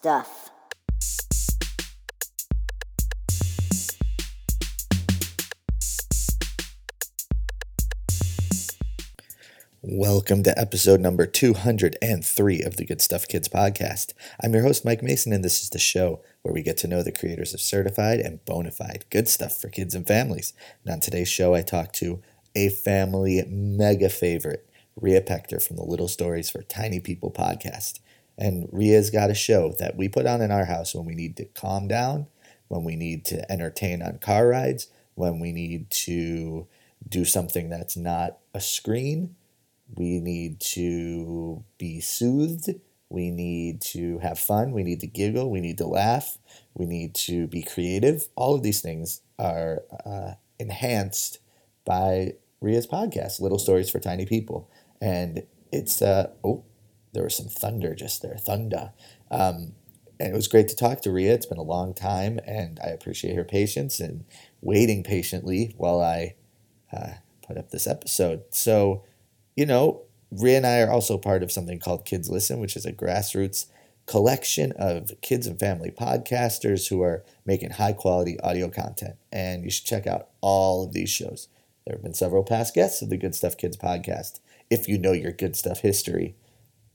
Stuff. Welcome to episode number 203 of the Good Stuff Kids podcast. I'm your host, Mike Mason, and this is the show where we get to know the creators of certified and bona fide good stuff for kids and families. And on today's show, I talk to a family mega favorite, Rhea Pechter from the Little Stories for Tiny People podcast. And Rhea's got a show that we put on in our house when we need to calm down, when we need to entertain on car rides, when we need to do something that's not a screen we need to be soothed. We need to have fun. We need to giggle. We need to laugh. We need to be creative. All of these things are uh, enhanced by Rhea's podcast, Little Stories for Tiny People. And it's, uh, oh, there was some thunder just there, thunder. Um, and it was great to talk to Rhea. It's been a long time, and I appreciate her patience and waiting patiently while I uh, put up this episode. So, you know, Rhea and I are also part of something called Kids Listen, which is a grassroots collection of kids and family podcasters who are making high quality audio content. And you should check out all of these shows. There have been several past guests of the Good Stuff Kids podcast. If you know your good stuff history,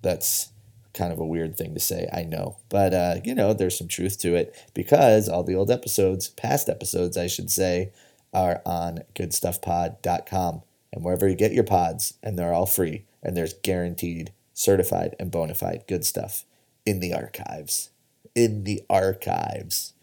that's kind of a weird thing to say, I know. But, uh, you know, there's some truth to it because all the old episodes, past episodes, I should say, are on goodstuffpod.com and wherever you get your pods, and they're all free, and there's guaranteed, certified, and bona fide good stuff in the archives. In the archives.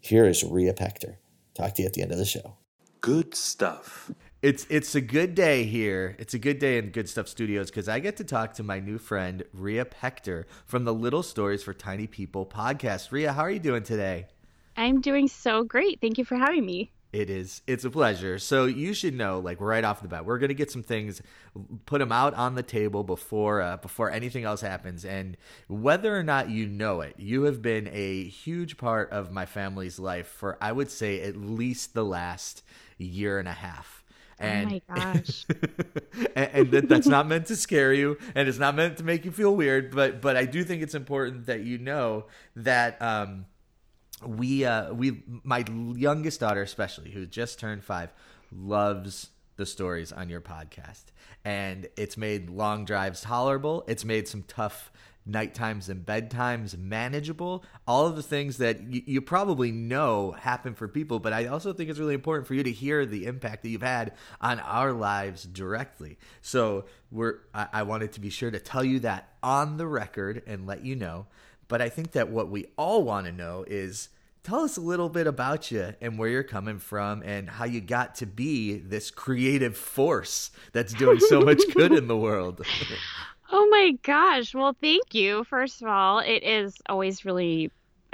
Here is Rhea Pechter. Talk to you at the end of the show. Good stuff. It's it's a good day here. It's a good day in Good Stuff Studios because I get to talk to my new friend Rhea Pechter from the Little Stories for Tiny People podcast. Rhea, how are you doing today? I'm doing so great. Thank you for having me. It is. It's a pleasure. So you should know, like right off the bat, we're gonna get some things, put them out on the table before uh, before anything else happens. And whether or not you know it, you have been a huge part of my family's life for I would say at least the last year and a half. And, oh my gosh! and, and that, that's not meant to scare you, and it's not meant to make you feel weird. But but I do think it's important that you know that. Um, we uh we my youngest daughter especially who just turned five loves the stories on your podcast and it's made long drives tolerable it's made some tough night times and bedtimes manageable. All of the things that y- you probably know happen for people but i also think it's really important for you to hear the impact that you've had on our lives directly. So we're I, I wanted to be sure to tell you that on the record and let you know. But I think that what we all want to know is tell us a little bit about you and where you're coming from and how you got to be this creative force that's doing so much good in the world. oh my gosh. Well, thank you. First of all, it is always really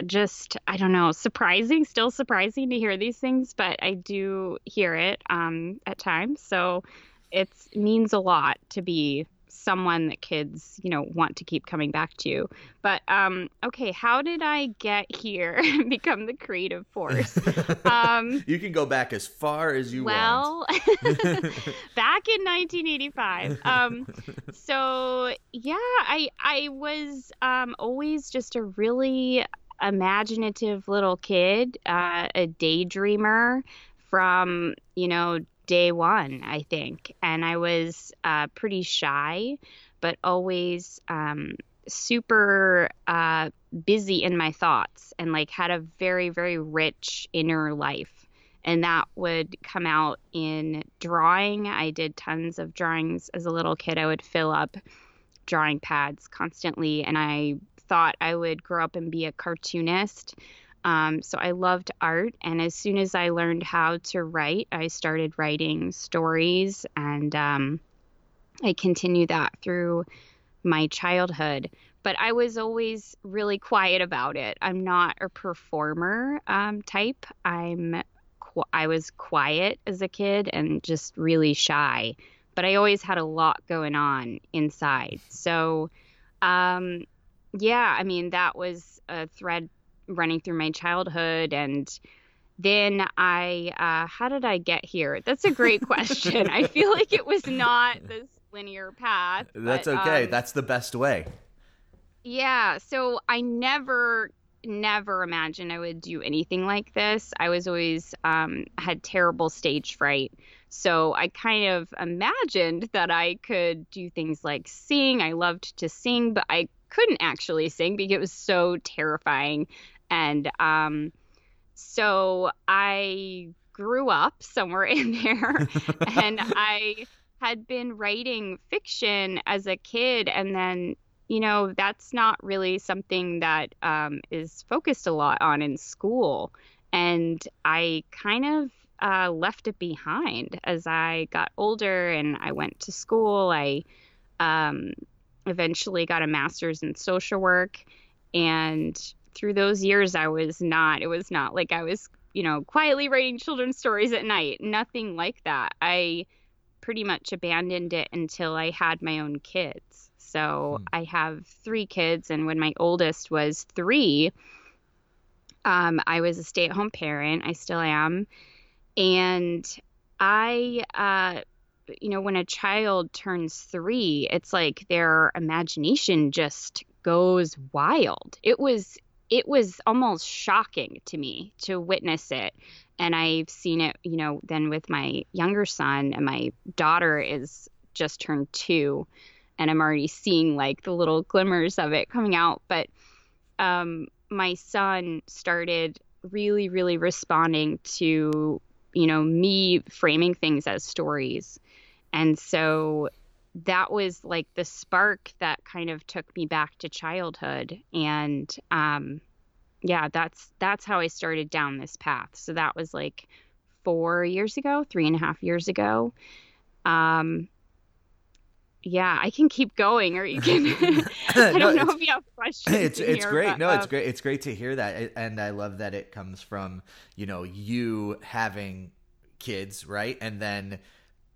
just I don't know, surprising, still surprising to hear these things, but I do hear it um, at times. So it means a lot to be someone that kids, you know, want to keep coming back to. But um, okay, how did I get here and become the creative force? Um, you can go back as far as you well, want. Well, back in 1985. Um, so yeah, I I was um, always just a really imaginative little kid, uh, a daydreamer from you know day one, I think. And I was uh, pretty shy, but always um, super uh, busy in my thoughts and like had a very, very rich inner life. And that would come out in drawing. I did tons of drawings as a little kid. I would fill up drawing pads constantly. And I thought I would grow up and be a cartoonist. Um, so I loved art, and as soon as I learned how to write, I started writing stories, and um, I continued that through my childhood. But I was always really quiet about it. I'm not a performer um, type. I'm I was quiet as a kid and just really shy. But I always had a lot going on inside. So, um, yeah, I mean that was a thread running through my childhood and then I, uh, how did I get here? That's a great question. I feel like it was not this linear path. That's but, okay. Um, That's the best way. Yeah, so I never never imagined I would do anything like this. I was always um, had terrible stage fright. So I kind of imagined that I could do things like sing. I loved to sing, but I couldn't actually sing because it was so terrifying. And um, so I grew up somewhere in there and I had been writing fiction as a kid and then you know, that's not really something that um, is focused a lot on in school. And I kind of uh, left it behind as I got older and I went to school. I um, eventually got a master's in social work. And through those years, I was not, it was not like I was, you know, quietly writing children's stories at night. Nothing like that. I pretty much abandoned it until I had my own kids. So hmm. I have three kids, and when my oldest was three, um, I was a stay at home parent. I still am. And I, uh, you know, when a child turns three, it's like their imagination just goes wild. It was it was almost shocking to me to witness it and i've seen it you know then with my younger son and my daughter is just turned two and I'm already seeing like the little glimmers of it coming out. But um, my son started really, really responding to, you know, me framing things as stories. And so that was like the spark that kind of took me back to childhood. And um, yeah, that's that's how I started down this path. So that was like four years ago, three and a half years ago. Um, yeah, I can keep going, or you can. I don't no, know if you have questions. It's it's here, great. But, no, it's great. It's great to hear that, and I love that it comes from you know you having kids, right, and then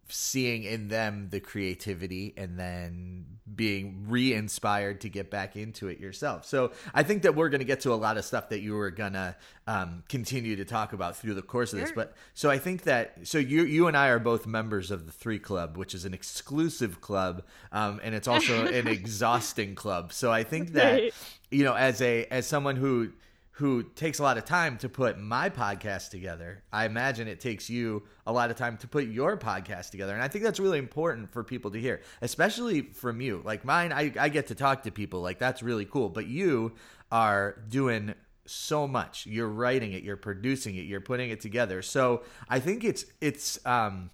seeing in them the creativity and then being re-inspired to get back into it yourself. So i think that we're going to get to a lot of stuff that you were going to um, continue to talk about through the course of this but so i think that so you you and i are both members of the three club which is an exclusive club um, and it's also an exhausting club. So i think that you know as a as someone who who takes a lot of time to put my podcast together. I imagine it takes you a lot of time to put your podcast together. And I think that's really important for people to hear, especially from you. Like mine, I, I get to talk to people, like that's really cool. But you are doing so much. You're writing it, you're producing it, you're putting it together. So I think it's it's um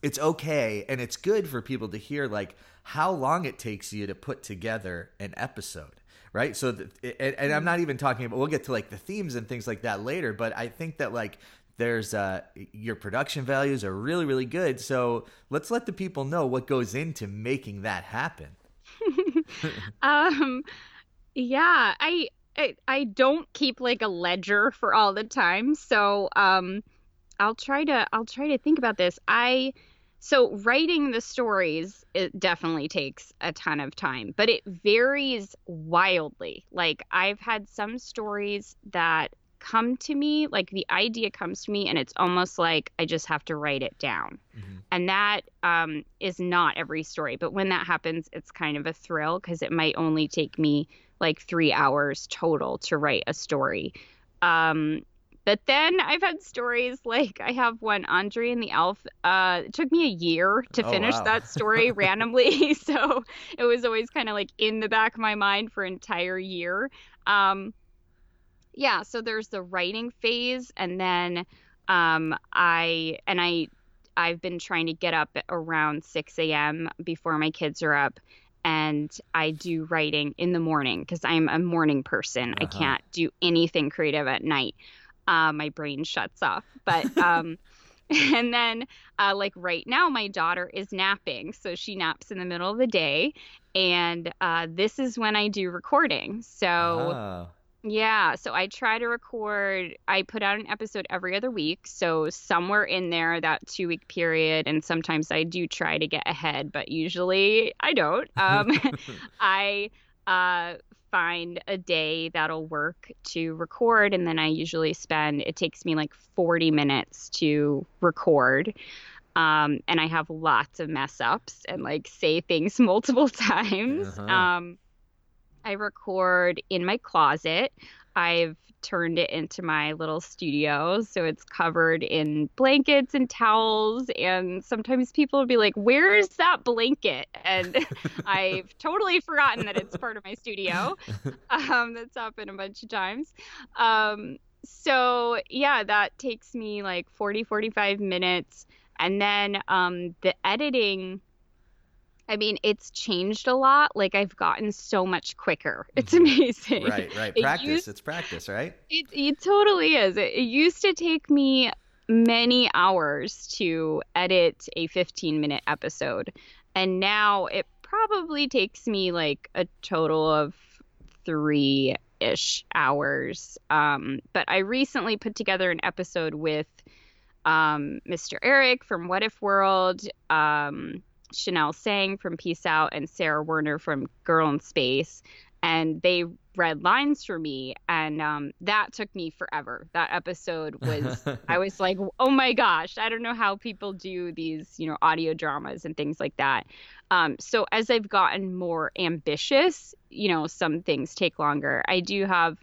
it's okay and it's good for people to hear like how long it takes you to put together an episode right? So, and, and, I'm not even talking about. We'll get to like the themes and things like that later, but I think that like there's uh your production values are really really good. So let's let the people know what goes into making that happen. um, yeah, I, I I don't keep like a ledger for all the time, so um, I'll try to I'll try to think about this. I so writing the stories it definitely takes a ton of time, but it varies wildly. Like I've had some stories that come to me, like the idea comes to me and it's almost like I just have to write it down. Mm-hmm. And that um, is not every story, but when that happens, it's kind of a thrill because it might only take me like three hours total to write a story. Um, but then I've had stories like I have one Andre and the Elf. Uh, it took me a year to oh, finish wow. that story randomly, so it was always kind of like in the back of my mind for an entire year. Um, yeah, so there's the writing phase, and then um, I and I I've been trying to get up around 6 a.m. before my kids are up and I do writing in the morning because I'm a morning person. Uh-huh. I can't do anything creative at night uh, my brain shuts off. But um, and then uh, like right now, my daughter is napping, so she naps in the middle of the day, and uh, this is when I do recording. So. Oh. Yeah, so I try to record. I put out an episode every other week. So somewhere in there, that two week period, and sometimes I do try to get ahead, but usually I don't. Um, I uh, find a day that'll work to record and then I usually spend it takes me like 40 minutes to record. Um, and I have lots of mess ups and like say things multiple times. Uh-huh. Um, I record in my closet. I've turned it into my little studio. So it's covered in blankets and towels. And sometimes people will be like, Where's that blanket? And I've totally forgotten that it's part of my studio. Um, that's happened a bunch of times. Um, so yeah, that takes me like 40, 45 minutes. And then um, the editing I mean, it's changed a lot. Like I've gotten so much quicker. It's Mhm. amazing. Right, right. It Practice. used- it's practice, right? It, it totally is. It, it used to take me many hours to edit a 15 minute episode. And now it probably takes me like a total of three ish hours. Um, but I recently put together an episode with um, Mr. Eric from What If World, um, Chanel Tsang from Peace Out, and Sarah Werner from Girl in Space. And they read lines for me, and um, that took me forever. That episode was, I was like, oh my gosh, I don't know how people do these, you know, audio dramas and things like that. Um, so as I've gotten more ambitious, you know, some things take longer. I do have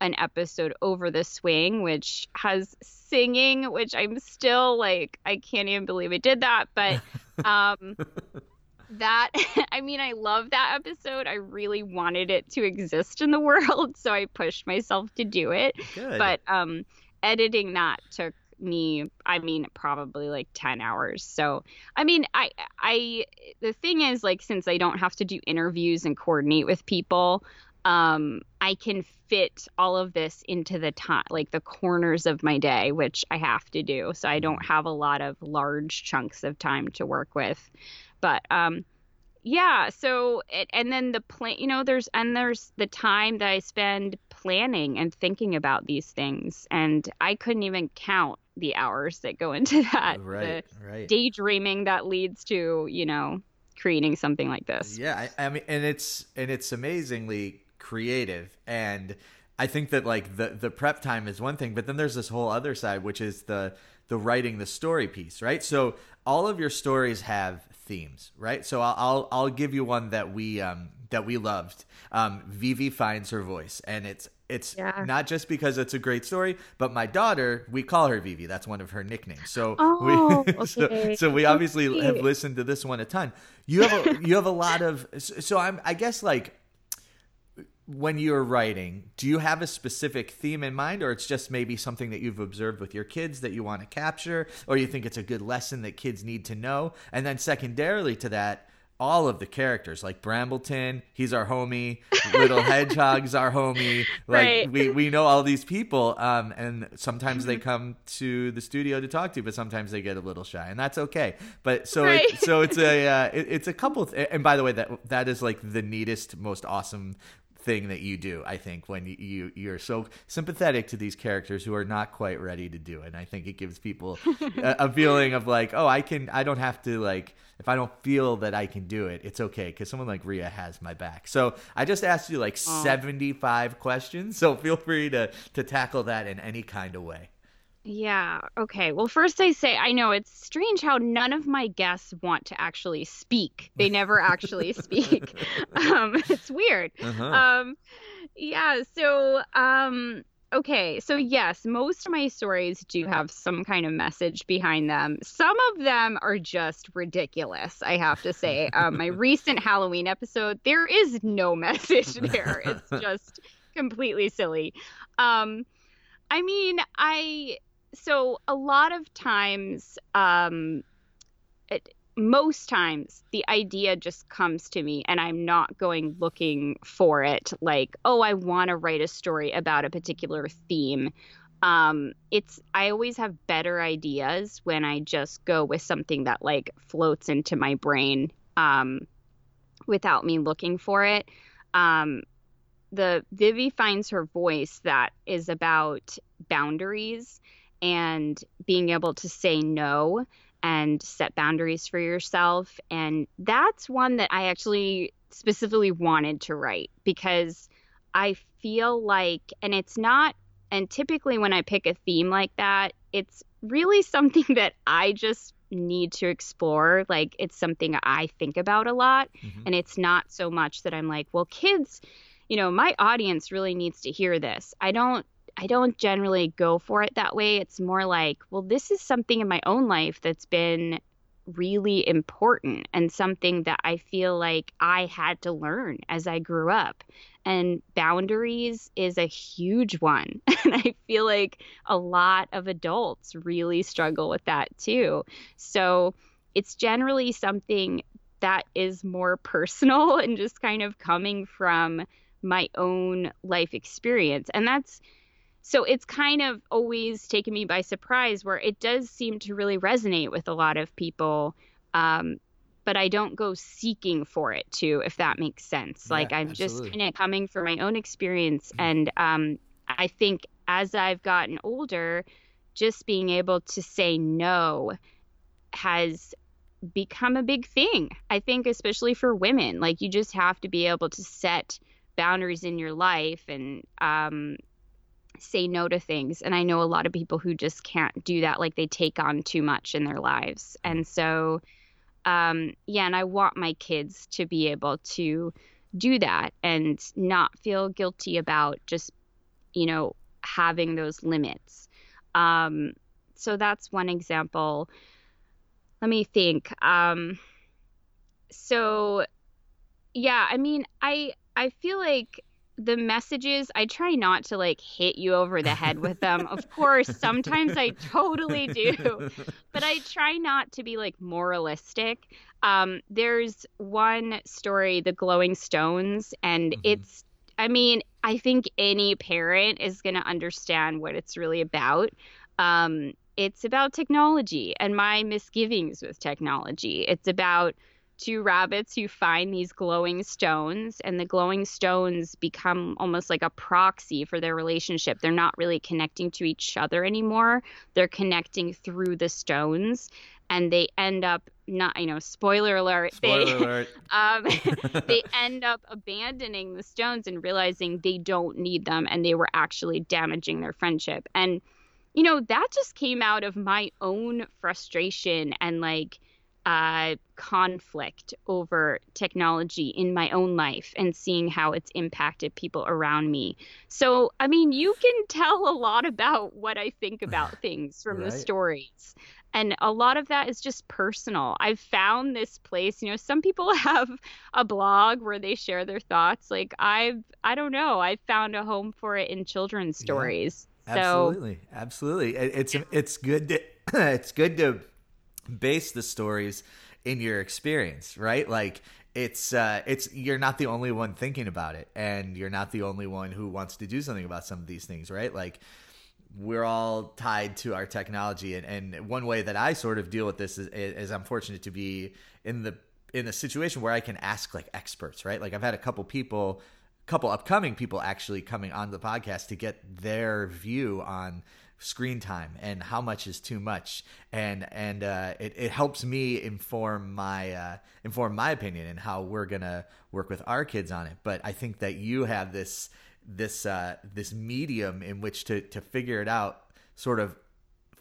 an episode over the swing which has singing which i'm still like i can't even believe i did that but um that i mean i love that episode. I really wanted it to exist in the world so i pushed myself to do it. Good. but um editing that took me i mean probably like 10 hours. So i mean i i the thing is like since i don't have to do interviews and coordinate with people um i can fit all of this into the time like the corners of my day which i have to do. So i don't have a lot of large chunks of time to work with. But um yeah so it, and then the plan you know there's and there's the time that i spend planning and thinking about these things. And i couldn't even count the hours that go into that. Right, the right. daydreaming that leads to you know creating something like this. Yeah, I, I mean, and it's and it's amazingly creative, and I think that like the the prep time is one thing, but then there's this whole other side, which is the the writing the story piece, right? So all of your stories have themes, right? So I'll I'll, I'll give you one that we um that we loved. Um, Vivi finds her voice, and it's it's Yeah. not just because it's a great story, but my daughter, we call her Vivi. That's one of her nicknames. So Oh, we so, okay. so we So obviously have listened to this one a ton. You have a, you have a lot of so I'm I guess like when you're writing, do you have a specific theme in mind, or it's just maybe something that you've observed with your kids that you want to capture, or you think it's a good lesson that kids need to know? And then secondarily to that, all of the characters like Brambleton, he's our homie. Little Hedgehog's our homie. Like Right. we we know all these people, um, and sometimes they come to the studio to talk to, but sometimes they get a little shy, and that's okay. But so Right. it, so it's a uh, it, it's a couple. Th- and by the way, that that is like the neatest, most awesome thing that you do i think when you, you you're so sympathetic to these characters who are not quite ready to do it. And i think it gives people a, a feeling of like oh i can i don't have to like if i don't feel that i can do it it's okay because someone like Rhea has my back. So i just asked you like 75 questions so feel free to to tackle that in any kind of way Yeah. Okay. Well, first I say I know it's strange how none of my guests want to actually speak. They never actually speak. Um, it's weird. uh-huh. Um, yeah. So, um, okay. So yes, most of my stories do have some kind of message behind them. Some of them are just ridiculous. I have to say. Um, my recent Halloween episode, there is no message there. It's just completely silly. Um, I mean, I so a lot of times, um, it, most times the idea just comes to me and I'm not going looking for it like, oh, I want to write a story about a particular theme. Um, it's I always have better ideas when I just go with something that like floats into my brain um, without me looking for it. Um, the Vivi finds her voice that is about boundaries and being able to say no and set boundaries for yourself. And that's one that I actually specifically wanted to write because I feel like, and it's not, and typically when I pick a theme like that, it's really something that I just need to explore. Like it's something I think about a lot. Mhm. And it's not so much that I'm like, well, kids, you know, my audience really needs to hear this. I don't I don't generally go for it that way. It's more like, well, this is something in my own life that's been really important and something that I feel like I had to learn as I grew up. And boundaries is a huge one. And I feel like a lot of adults really struggle with that too. So it's generally something that is more personal and just kind of coming from my own life experience. And that's so it's kind of always taken me by surprise where it does seem to really resonate with a lot of people. Um, but I don't go seeking for it too, if that makes sense. Yeah, like I'm absolutely. just kind of coming from my own experience. And um, I think as I've gotten older, just being able to say no has become a big thing. I think, especially for women, like you just have to be able to set boundaries in your life and um, say no to things. And I know a lot of people who just can't do that, like they take on too much in their lives. And so, um, yeah, and I want my kids to be able to do that and not feel guilty about just, you know, having those limits. Um, so that's one example. Let me think. Um, so yeah, I mean, I I feel like the messages I try not to like hit you over the head with them. of course, sometimes I totally do, but I try not to be like moralistic. Um, there's one story, The Glowing Stones, and Mhm. it's I mean, I think any parent is going to understand what it's really about. Um, it's about technology and my misgivings with technology. It's about two rabbits who find these glowing stones, and the glowing stones become almost like a proxy for their relationship. They're not really connecting to each other anymore, they're connecting through the stones. And they end up not, you know, spoiler alert. Spoiler they, alert. um, they end up abandoning the stones and realizing they don't need them and they were actually damaging their friendship. And, you know, that just came out of my own frustration and like uh, conflict over technology in my own life and seeing how it's impacted people around me. So, I mean, you can tell a lot about what I think about things from the stories and a lot of that is just personal. I've found this place, you know, some people have a blog where they share their thoughts. Like I've I don't know, I've found a home for it in children's Yeah. stories. So Absolutely, absolutely. It's it's good to it's good to base the stories in your experience, right? Like it's uh it's you're not the only one thinking about it and you're not the only one who wants to do something about some of these things, right? Like we're all tied to our technology and, and one way that I sort of deal with this is, is I'm fortunate to be in the in a situation where I can ask like experts, right? Like I've had a couple people couple upcoming people actually coming on the podcast to get their view on screen time and how much is too much. And and uh, it, it helps me inform my uh, inform my opinion and how we're gonna work with our kids on it. But i think that you have this this uh, this medium in which to to figure it out sort of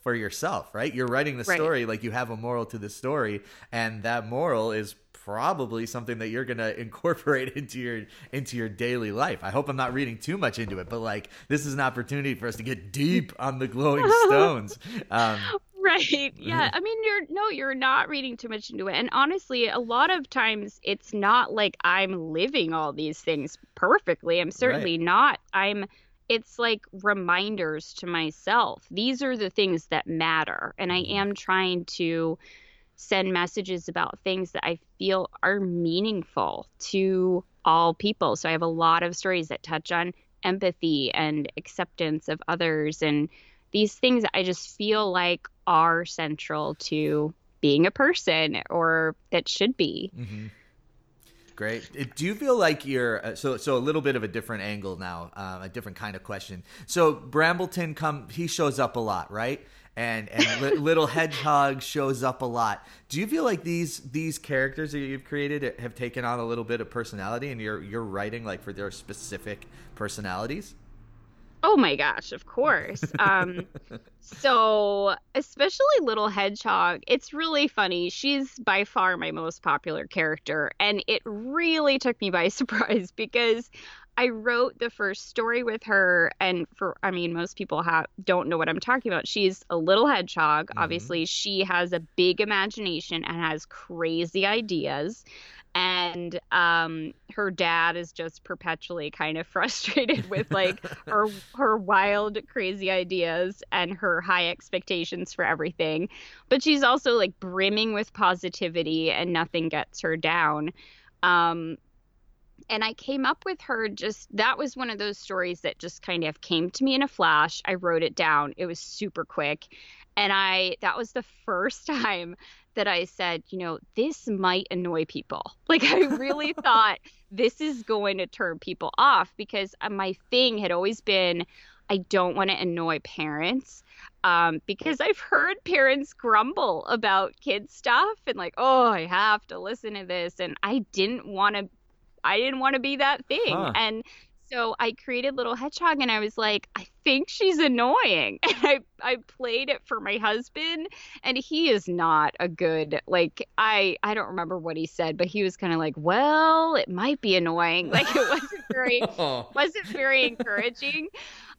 for yourself right? You're writing the Right. story like you have a moral to the story and that moral is probably something that you're going to incorporate into your into your daily life. I hope I'm not reading too much into it, but like this is an opportunity for us to get deep on the glowing stones. Um, Right. Yeah. I mean, you're no, you're not reading too much into it. And honestly, a lot of times it's not like I'm living all these things perfectly. I'm certainly not. I'm it's like reminders to myself. These are the things that matter. And I am trying to send messages about things that I feel are meaningful to all people. So I have a lot of stories that touch on empathy and acceptance of others and these things I just feel like are central to being a person or that should be. mhm. Great. Uh, Do you feel like you're uh, so so a little bit of a different angle now, um, a different kind of question. So Brambleton come he shows up a lot, right? And and li- little hedgehog shows up a lot. Do you feel like these these characters that you've created have taken on a little bit of personality, and you're you're writing like for their specific personalities? Oh my gosh, of course. Um, so, especially Little Hedgehog, it's really funny. She's by far my most popular character, and it really took me by surprise because I wrote the first story with her, and for I mean, most people have don't know what I'm talking about. She's a little hedgehog. Mm-hmm. Obviously, she has a big imagination and has crazy ideas. And um, her dad is just perpetually kind of frustrated with like her her wild, crazy ideas and her high expectations for everything. But she's also like brimming with positivity, and nothing gets her down. Um, and I came up with her just that was one of those stories that just kind of came to me in a flash. I wrote it down. It was super quick. And I that was the first time that I said, you know, this might annoy people. Like I really thought this is going to turn people off because uh, my thing had always been I don't want to annoy parents um, because I've heard parents grumble about kid stuff and like, oh, I have to listen to this. And I didn't want to I didn't want to be that thing. Huh. And so I created Little Hedgehog and I was like, I think she's annoying. And I, I played it for my husband and he is not a good like I I don't remember what he said, but he was kind of like, Well, it might be annoying. Like it wasn't very oh. wasn't very encouraging.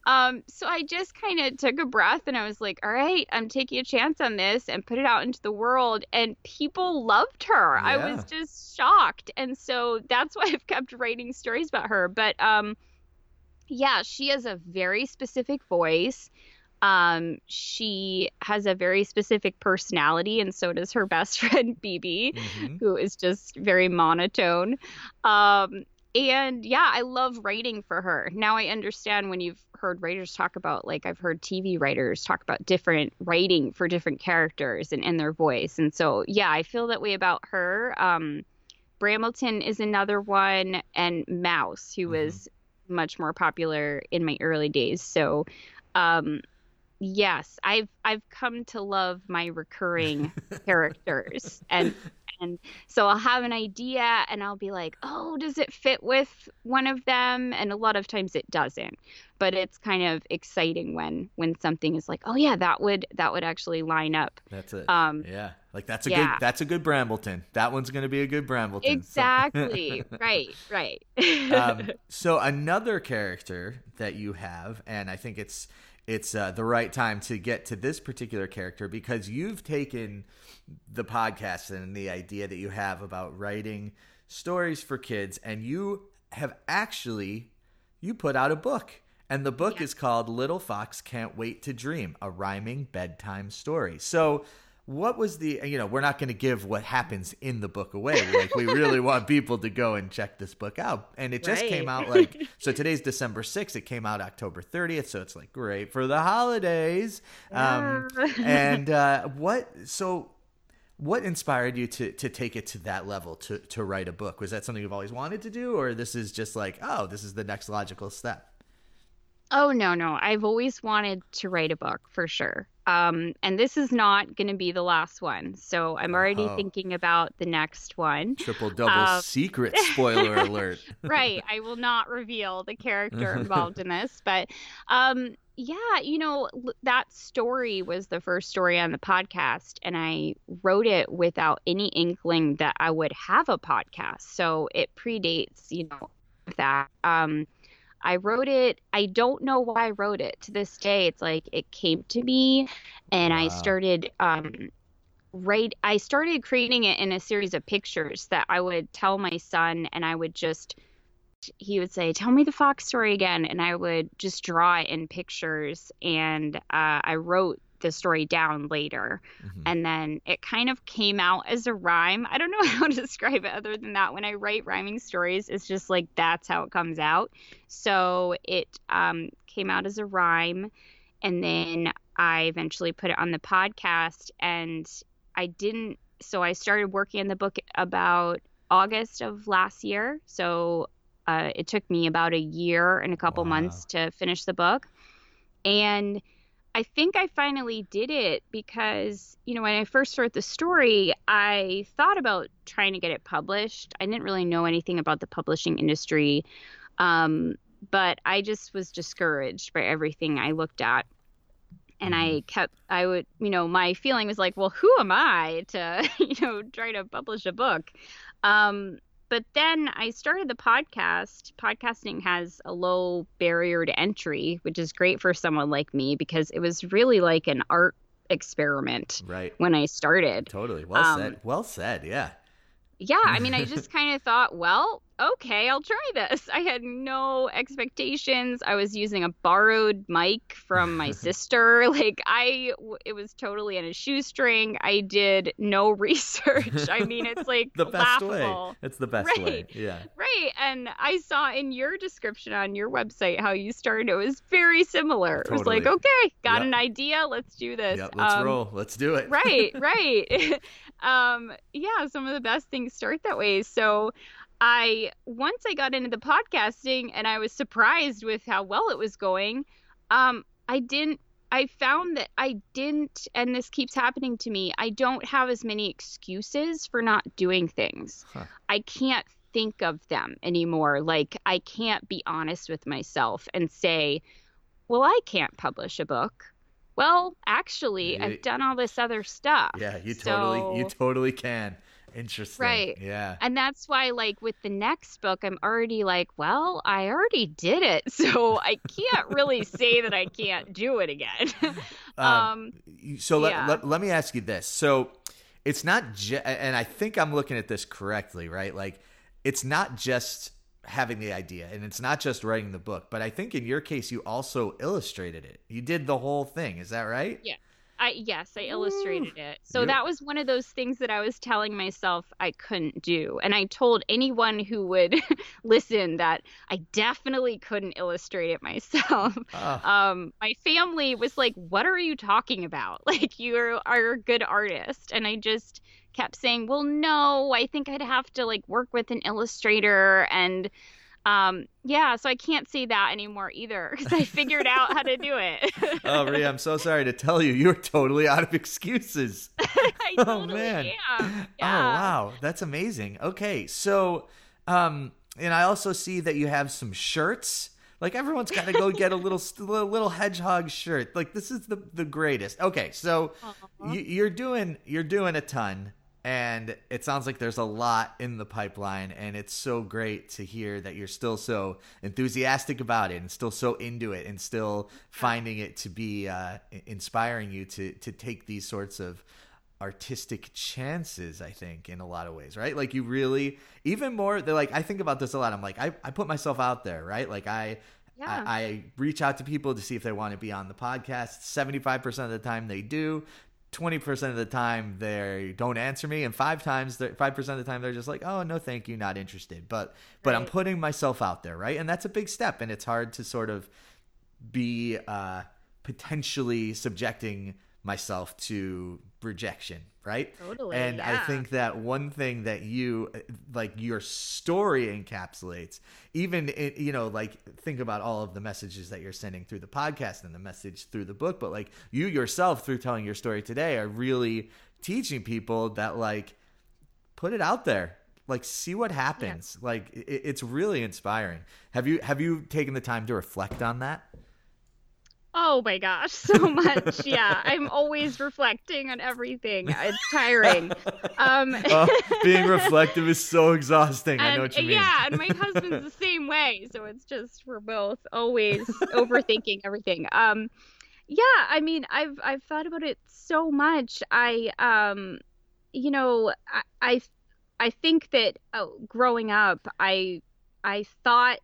Um, so I just kind of took a breath and I was like, all right, I'm taking a chance on this and put it out into the world. And people loved her. Yeah. I was just shocked. And so that's why I've kept writing stories about her. But um, yeah, she has a very specific voice. Um, she has a very specific personality, and so does her best friend BB, mm-hmm. who is just very monotone. Um, and yeah, I love writing for her. Now I understand when you've heard writers talk about, like, I've heard TV writers talk about different writing for different characters and in their voice. And so, yeah, I feel that way about her. Um, Brambleton is another one, and Mouse, who mm-hmm. was much more popular in my early days. So, um, yes, I've I've come to love my recurring characters, and and so I'll have an idea and I'll be like, oh, does it fit with one of them? And a lot of times it doesn't. But it's kind of exciting when when something is like, oh yeah, that would that would actually line up. That's it. Um, yeah, like that's a yeah. good that's a good Brambleton. That one's going to be a good Brambleton. Exactly. right. Right. um, so another character that you have, and I think it's it's uh, the right time to get to this particular character because you've taken the podcast and the idea that you have about writing stories for kids and you have actually you put out a book and the book yeah. is called little fox can't wait to dream a rhyming bedtime story so what was the you know we're not going to give what happens in the book away. Like we really want people to go and check this book out. And it just right. came out like so today's december 6th it came out october 30th so it's like great for the holidays. Um, and uh, what so what inspired you to to take it to that level to to write a book? Was that something you've always wanted to do? Or this is just like oh this is the next logical step Oh no, no. I've always wanted to write a book for sure. Um, and this is not going to be the last one. So I'm already oh. thinking about the next one. Triple double uh, secret spoiler alert. right. I will not reveal the character involved in this, but um, yeah, you know, that story was the first story on the podcast, and I wrote it without any inkling that I would have a podcast. So it predates, you know, that. Um, I wrote it. I don't know why I wrote it. To this day, it's like it came to me, and wow. I started um, right. I started creating it in a series of pictures that I would tell my son, and I would just. He would say, "Tell me the fox story again," and I would just draw it in pictures. And uh, I wrote the story down later. Mm-hmm. And then it kind of came out as a rhyme. I don't know how to describe it other than that. When I write rhyming stories, it's just like that's how it comes out. So it um, came out as a rhyme. And then I eventually put it on the podcast. And I didn't, so I started working on the book about August of last year. So uh, it took me about a year and a couple wow. months to finish the book. And I think I finally did it because, you know, when I first wrote the story, I thought about trying to get it published. I didn't really know anything about the publishing industry. Um, but I just was discouraged by everything I looked at. And I mm-hmm. kept, I would, you know, my feeling was like, well, who am I to, you know, try to publish a book? Um, but then I started the podcast. Podcasting has a low barrier to entry, which is great for someone like me because it was really like an art experiment Right. when I started. Totally. Well Um, said. Well said. Yeah. Yeah, I mean, I just kind of thought, well, okay, I'll try this. I had no expectations. I was using a borrowed mic from my sister. Like, I, it was totally in a shoestring. I did no research. I mean, it's like The best laughable. way. It's the best way. Right. Yeah. Right. And I saw in your description on your website how you started. It was very similar. It was like, okay, got Yep. an idea. Let's do this. Yep. Let's Um, roll. Let's do it. right right um yeah some of the best things start that way. So i once i got into the podcasting and i was surprised with how well it was going um i didn't i found that i didn't and this keeps happening to me i don't have as many excuses for not doing things. Huh. i can't think of them anymore. Like i can't be honest with myself and say well i can't publish a book well actually Yeah. i've done all this other stuff Yeah. You totally. You totally can. Interesting. Right. Yeah. and that's why like with the next book i'm already like well i already did it so i can't really say that i can't do it again um You- so let, let, let me ask you this so it's not ju- and i think i'm looking at this correctly right like it's not just having the idea and it's not just writing the book but i think in your case you also illustrated it you did the whole thing is that right Yeah. I yes, I illustrated it. So You- that was one of those things that I was telling myself I couldn't do. And I told anyone who would listen that I definitely couldn't illustrate it myself. Ah. Um my family was like, "What are you talking about? Like you are, are a good artist." And I just kept saying, "Well, no, I think I'd have to like work with an illustrator and um yeah, so I can't say that anymore either because I figured out how to do it. oh Rhea, i'm so sorry to tell you you're totally out of excuses I Oh, totally man. am. Oh wow, that's amazing. Okay, so um, and I also see that you have some shirts. Like everyone's got to go get a little little little hedgehog shirt. Like this is the the greatest. Okay, so you, you're doing you're doing a ton, and it sounds like there's a lot in the pipeline, and it's so great to hear that you're still so enthusiastic about it, and still so into it, and still finding it to be uh, inspiring you to to take these sorts of artistic chances i think in a lot of ways right? Like you really even more they're like i think about this a lot. I'm like i, I put myself out there right? Like i Yeah. I, I reach out to people to see if they want to be on the podcast. 75% of the time they do 20% of the time they don't answer me and five times they're- 5% of the time they're just like oh no thank you not interested. But but i'm putting myself out there right? And that's a big step and it's hard to sort of be uh, potentially subjecting myself to rejection, right? Totally, And I think that one thing that you like your story encapsulates, even i- you know, like think about all of the messages that you're sending through the podcast and the message through the book, but like you yourself through telling your story today are really teaching people that like put it out there. Like see what happens. Like it, it's really inspiring. Have you have you taken the time to reflect on that Oh my gosh, so much. yeah, I'm always reflecting on everything. It's tiring. Um, oh, being reflective is so exhausting i know what you mean yeah, and my husband's the same way. So it's just we're both always overthinking everything. Um, yeah, I mean, I've I've thought about it so much. I um, you know, I I, I think that oh, growing up, I I thought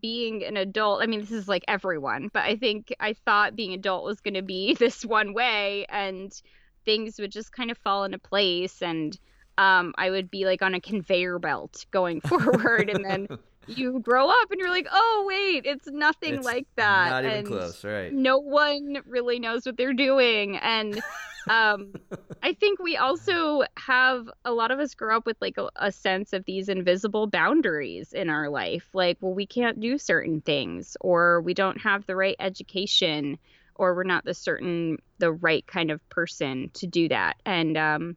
being an adult i mean this is like everyone but i think i thought being adult was going to be this one way and things would just kind of fall into place and um, i would be like on a conveyor belt going forward and then you grow up and you're like oh wait it's nothing It's like that not even and close right. no one really knows what they're doing and um i think we also have a lot of us grow up with like a, a sense of these invisible boundaries in our life like well we can't do certain things or we don't have the right education or we're not the certain the right kind of person to do that. And um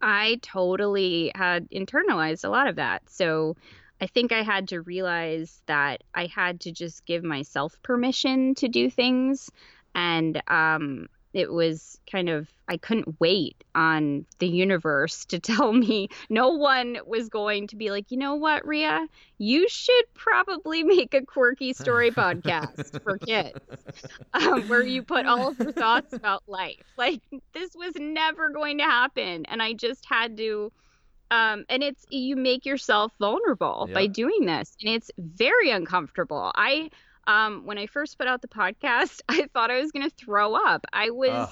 i totally had internalized a lot of that. So I think I had to realize that I had to just give myself permission to do things. And um it was kind of I couldn't wait on the universe to tell me no one was going to be like, you know what, Rhea, you should probably make a quirky story podcast for kids um, where you put all of your thoughts about life. Like this was never going to happen, and I just had to. Um, and it's you make yourself vulnerable by doing this, and it's very uncomfortable. I um, when I first put out the podcast, I thought I was going to throw up. I was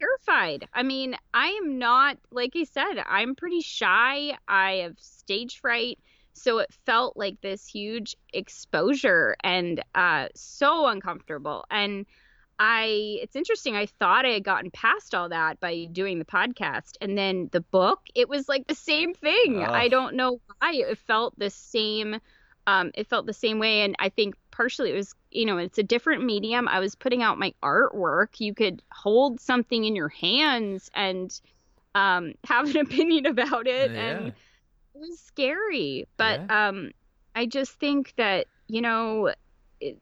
terrified. I mean, I am not, like I said, I'm pretty shy. I have stage fright. So it felt like this huge exposure and uh, so uncomfortable. And I, it's interesting. I thought I had gotten past all that by doing the podcast. And then the book, it was like the same thing. I don't know why it felt the same. Um, it felt the same way. And I think partially it was you know it's a different medium. I was putting out my artwork. You could hold something in your hands and um, have an opinion about it. Yeah. and it was scary. But Yeah. um, i just think that you know it,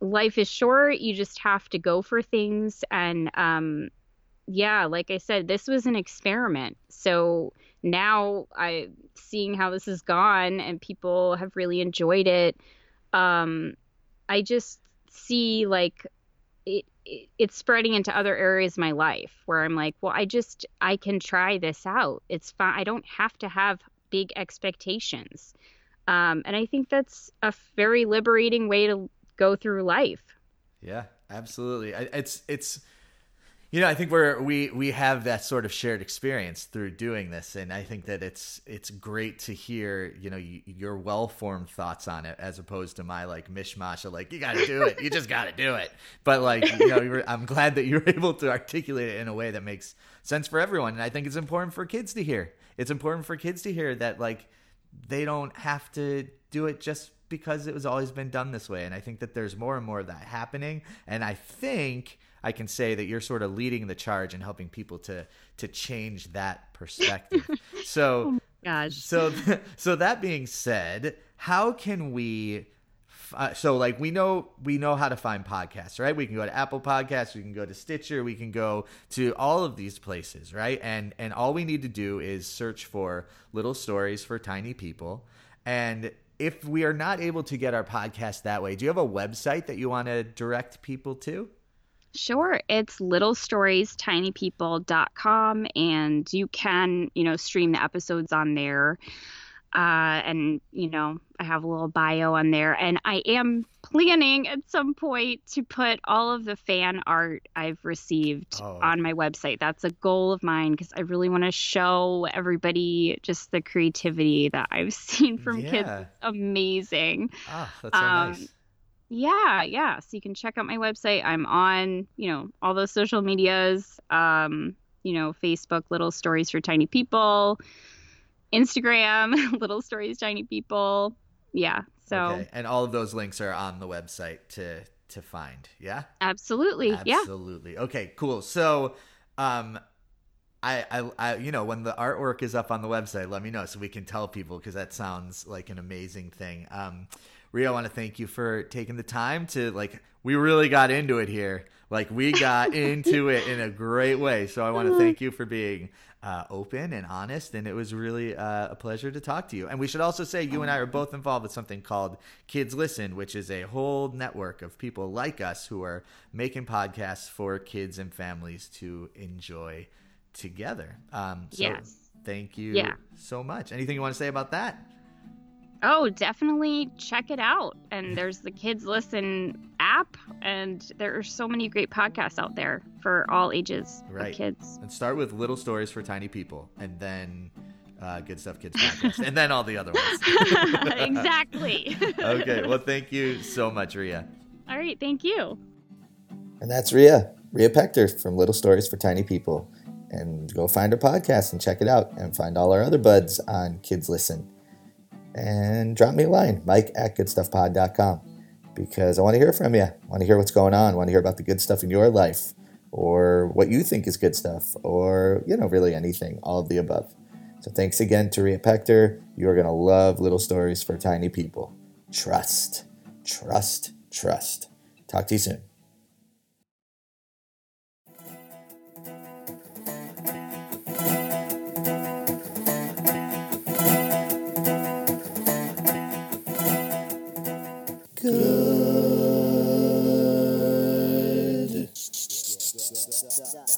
life is short. You just have to go for things. And um, yeah like i said this was an experiment. So now i seeing how this has gone and people have really enjoyed it um i just see like it, it it's spreading into other areas of my life where i'm like well i just i can try this out. It's fine. I don't have to have big expectations. Um and i think that's a very liberating way to go through life. Yeah, absolutely. I- It's it's you know, I think we're we we have that sort of shared experience through doing this and I think that it's it's great to hear, you know, your well-formed thoughts on it as opposed to my like mishmash of like you got to do it. You just got to do it. But like, you know, I'm glad that you're able to articulate it in a way that makes sense for everyone and I think it's important for kids to hear. It's important for kids to hear that like they don't have to do it just because it was always been done this way. And I think that there's more and more of that happening. And I think I can say that you're sort of leading the charge and helping people to to change that perspective. so gosh. so so that being said, how can we uh, so like we know we know how to find podcasts right? We can go to apple podcasts we can go to stitcher we can go to all of these places right? And and all we need to do is search for little stories for tiny people. And if we are not able to get our podcast that way do you have a website that you want to direct people to Sure. It's littlestoriestinypeople.com and you can, you know, stream the episodes on there. Uh, and, you know, I have a little bio on there. And I am planning at some point to put all of the fan art I've received Oh. on my website. That's a goal of mine because I really want to show everybody just the creativity that I've seen from kids. Yeah. It's amazing. ah that's so Um, nice Yeah, yeah. So you can check out my website. I'm on, you know, all those social medias. Um, you know, Facebook, Little Stories for Tiny People, Instagram, Little Stories Tiny People. Yeah. So okay and all of those links are on the website to to find yeah absolutely. Yeah. Absolutely. Okay, cool. So, um, I, I, I, you know, when the artwork is up on the website, let me know so we can tell people because that sounds like an amazing thing. Um, Rhea, I want to thank you for taking the time to like. We really got into it here. Like we got into it in a great way. So I want to thank you for being uh, open and honest, and it was really uh, a pleasure to talk to you. And we should also say you and I are both involved with something called Kids Listen, which is a whole network of people like us who are making podcasts for kids and families to enjoy together. Um, so Yes. thank you Yeah. so much. Anything you want to say about that? Oh, definitely check it out. And there's the Kids Listen app, and there are so many great podcasts out there for all ages Right. of kids. And start with Little Stories for Tiny People, and then uh, Good Stuff Kids podcast, and then all the other ones. exactly. okay. Well, thank you so much, Rhea. all right. Thank you. And that's Rhea, Rhea Pechter from Little Stories for Tiny People. And go find her podcast and check it out and find all our other buds on Kids Listen. And drop me a line, mike at goodstuffpod.com, because I want to hear from you. I want to hear what's going on. I want to hear about the good stuff in your life or what you think is good stuff or, you know, really anything, all of the above. So thanks again to Rhea Pechter. You are going to love Little Stories for Tiny People. Trust, trust, trust. Talk to you soon.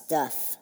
stuff.